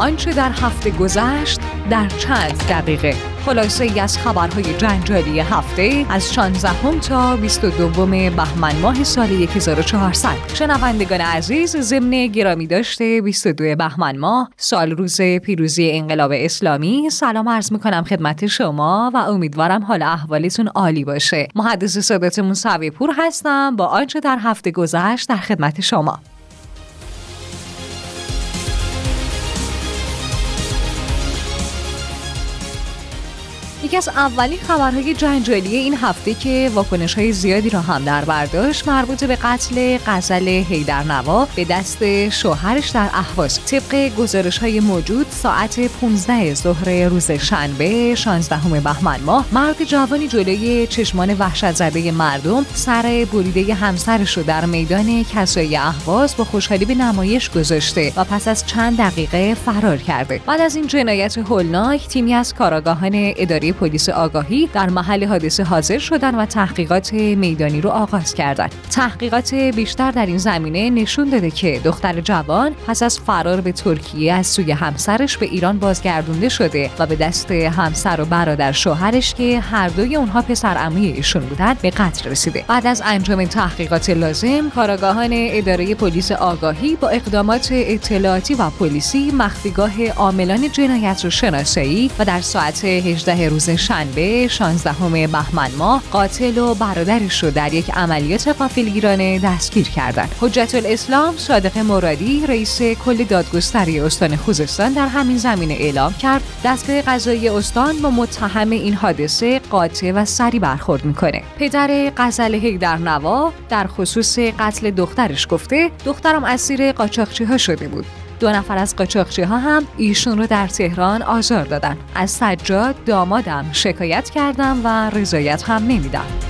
آنچه در هفته گذشت در چند دقیقه. خلاصه ای از خبرهای جنجالی هفته از 16 تا 22 بهمن ماه سال 1400 شنوندگان عزیز ضمن گرامی داشته 22 بهمن ماه سال روز پیروزی انقلاب اسلامی. سلام عرض می‌کنم خدمت شما و امیدوارم حال احوالتون عالی باشه. محدث صداتمون سوی پور هستم با آنچه در هفته گذشت در خدمت شما. یکی از اولین خبرهای جنجالی این هفته که واکنش های زیادی را هم در برداشت مربوط به قتل غزل هیدر نوا به دست شوهرش در اهواز. طبق گزارش های موجود ساعت 15 ظهر روز شنبه 16 بهمن ماه مرد جوانی جلوی چشمان وحشت زده مردم سر بریده همسرش رو در میدان کسای اهواز با خوشحالی به نمایش گذاشته و پس از چند دقیقه فرار کرده. بعد از این جنایت هولناک تیمی از کاراگاهان اداری پلیس آگاهی در محل حادثه حاضر شدن و تحقیقات میدانی رو آغاز کردند. تحقیقات بیشتر در این زمینه نشون داده که دختر جوان پس از فرار به ترکیه از سوی همسرش به ایران بازگردونده شده و به دست همسر و برادر شوهرش که هر دوی اونها پسر عموی ایشون بودند به قتل رسیده. بعد از انجام تحقیقات لازم، کاراگاهان اداره پلیس آگاهی با اقدامات اطلاعاتی و پلیسی مخفیگاه عاملان جنایت رو شناسایی و در ساعت 18 روز شنبه 16 بهمن ماه قاتل و برادرش رو در یک عملیات قافلگیرانه دستگیر کردند. حجت الاسلام صادق مرادی رئیس کل دادگستری استان خوزستان در همین زمینه اعلام کرد دستگاه قضایی استان با متهم این حادثه قاطع و سری برخورد می‌کنه. پدر غزل در نوا در خصوص قتل دخترش گفته دخترم اسیر قاچاقچی ها شده بود دو نفر از قاچاقچی ها هم ایشون رو در تهران آزار دادن. از سجاد دامادم شکایت کردم و رضایت هم نمیدم.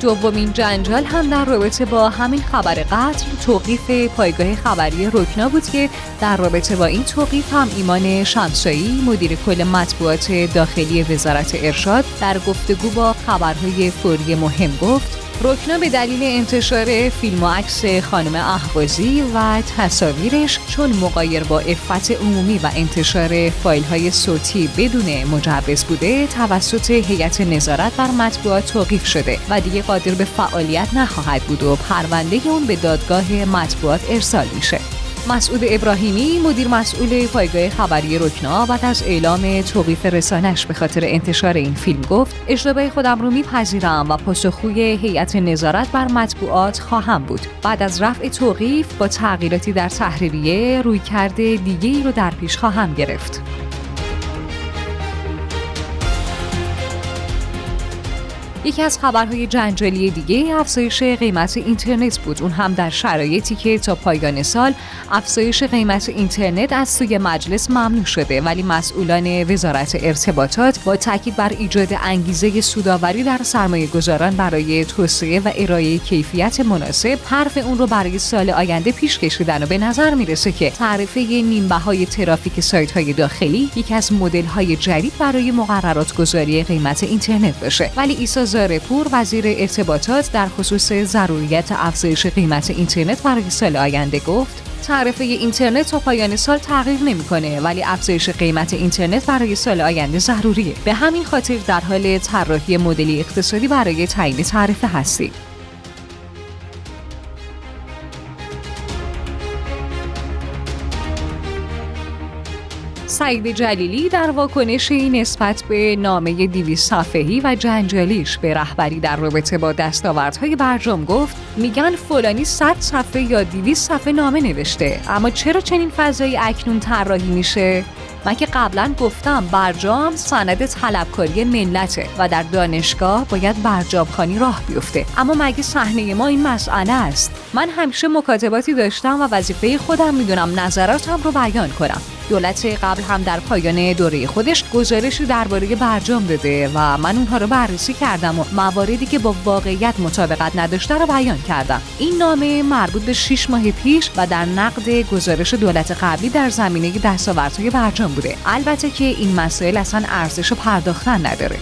دومین جنجال هم در رابطه با همین خبر قتل توقیف پایگاه خبری رکنا بود که در رابطه با این توقیف هم ایمان شمسایی مدیر کل مطبوعات داخلی وزارت ارشاد در گفتگو با خبرهای فوری مهم گفت رکنا به دلیل انتشار فیلم و عکس خانم احوازی و تصاویرش چون مقایر با افت عمومی و انتشار فایل های صوتی بدون مجوز بوده توسط هیئت نظارت بر مطبوعات توقیف شده و دیگه قادر به فعالیت نخواهد بود و پرونده اون به دادگاه مطبوعات ارسال میشه. مسعود ابراهیمی مدیر مسئول پایگاه خبری رکنا بعد از اعلام توقیف رسانش به خاطر انتشار این فیلم گفت اشتباه خودم رو میپذیرم و پاسخگوی هیئت نظارت بر مطبوعات خواهم بود. بعد از رفع توقیف با تغییراتی در تحریریه روی کرده دیگه ای رو در پیش خواهم گرفت. یکی از خبرهای جنجالی دیگه افزایش قیمت اینترنت بود. اون هم در شرایطی که تا پایان سال افزایش قیمت اینترنت از سوی مجلس ممنوع شده. ولی مسئولان وزارت ارتباطات با تاکید بر ایجاد انگیزه سوداوری در سرمایه گذاران برای توسعه و ارائه کیفیت مناسب حرف اون رو برای سال آینده پیش کشیدن و به نظر می‌رسه که تعرفه نیمه های ترافیک سایت های داخلی یکی از مدل های جدید برای مقررات گذاری قیمت اینترنت باشه. ولی ایسا زارپور وزیر ارتباطات در خصوص ضروریت افزایش قیمت اینترنت برای سال آینده گفت تعرفه اینترنت تا پایان سال تغییر نمی‌کنه ولی افزایش قیمت اینترنت برای سال آینده ضروریه. به همین خاطر در حال طراحی مدلی اقتصادی برای تعیین تعرفه هستیم. سعید جلیلی در واکنشی نسبت به نامه دیویس صفحه‌ای و جنجالیش به رهبری در رابطه با دستاوردهای برجام گفت میگن فلانی 100 صفحه یا 200 صفحه نامه نوشته. اما چرا چنین فضایی اکنون طراحی میشه؟ من که قبلا گفتم برجام سند طلبکاری ملته و در دانشگاه باید برجام خانی راه بیفته. اما مگه صحنه ما این مسئله است؟ من همیشه مکاتباتی داشتم و وظیفه خودم می‌دونم نظراتم رو بیان کنم. دولت قبل هم در پایان دوره خودش گزارشی درباره برجام داده و من اونها رو بررسی کردم و مواردی که با واقعیت مطابقت نداشته رو بیان کردم. این نامه مربوط به 6 ماه پیش و در نقد گزارش دولت قبلی در زمینه دستاوردهای برجام بوده. البته که این مسائل اصلا ارزش پرداختن نداره.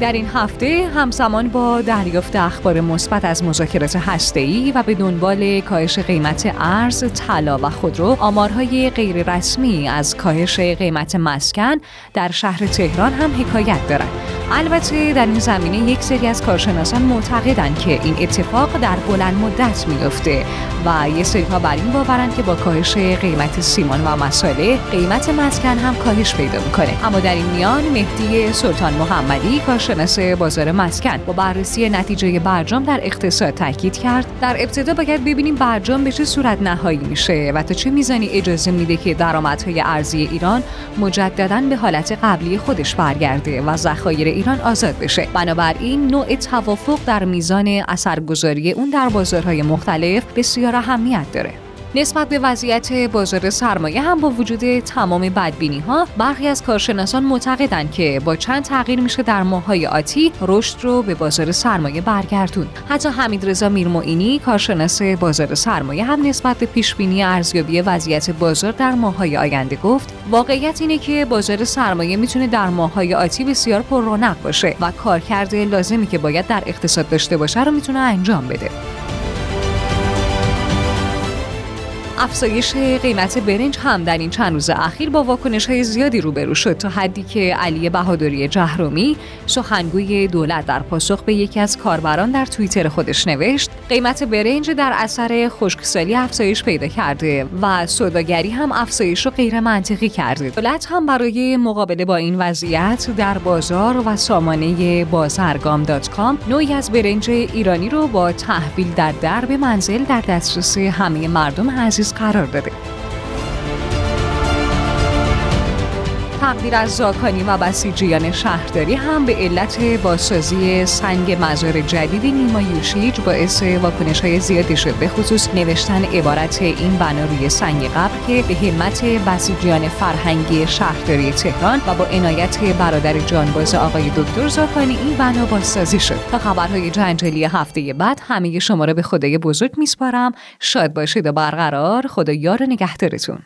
در این هفته همزمان با دریافت اخبار مثبت از مذاکرات هسته‌ای و به دنبال کاهش قیمت ارز، طلا و خودرو، آمارهای غیررسمی از کاهش قیمت مسکن در شهر تهران هم حکایت دارند. البته در این زمینه یک سری از کارشناسان معتقدند که این اتفاق در بلند مدت میفته و یه سری ها بر این باورند که با کاهش قیمت سیمان و مساله قیمت مسکن هم کاهش پیدا می‌کنه اما در این میان مهدی سلطان محمدی کارشناس بازار مسکن با بررسی نتیجه برجام در اقتصاد تاکید کرد. در ابتدا باید ببینیم برجام به چه صورت نهایی میشه و تا چه میزانی اجازه میده که درآمدهای ارزی ایران مجددا به حالت قبلی خودش برگرده و ذخایر ایران آزاد بشه. بنابراین نوع توافق در میزان اثرگذاری اون در بازارهای مختلف بسیار اهمیت داره. نسبت به وضعیت بازار سرمایه هم با وجود تمام بدبینی ها برخی از کارشناسان معتقدند که با چند تغییر میشه در ماهای آتی رشد رو به بازار سرمایه برگردون حتی حمید رضا میرموینی کارشناس بازار سرمایه هم نسبت به پیش بینی ارزیابی وضعیت بازار در ماهای آینده گفت واقعیت اینه که بازار سرمایه می‌تونه در ماهای آتی بسیار پر رونق باشه و کارکرد لازمی که باید در اقتصاد داشته باشه رو می‌تونه انجام بده. افزایش قیمت برنج هم در این چند روز اخیر با واکنش های زیادی روبرو شد تا حدی که علی بهادری جهرومی سخنگوی دولت در پاسخ به یکی از کاربران در توییتر خودش نوشت قیمت برنج در اثر خشکسالی افزایش پیدا کرده و سوداگری هم افزایش رو غیر منطقی کرده. دولت هم برای مقابله با این وضعیت در بازار و سامانه بازرگام دات کام نوعی از برنج ایرانی رو با تحویل در درب منزل در دسترس همه مردم عزیز قرار داده تقدیر از زاکانی و بسیجیان شهرداری هم به علت بازسازی سنگ مزار جدید نیما یوشیج باعث واکنش های زیادی شد. به خصوص نوشتن عبارت این بنا روی سنگ قبر که به همت بسیجیان فرهنگی شهرداری تهران و با عنایت برادر جانباز آقای دکتر زاکانی این بنا بازسازی شد. تا خبرهای جنجالی هفته بعد همه شما را به خدای بزرگ میسپارم. شاد باشید و برقرار. خدا یار نگهدارتون.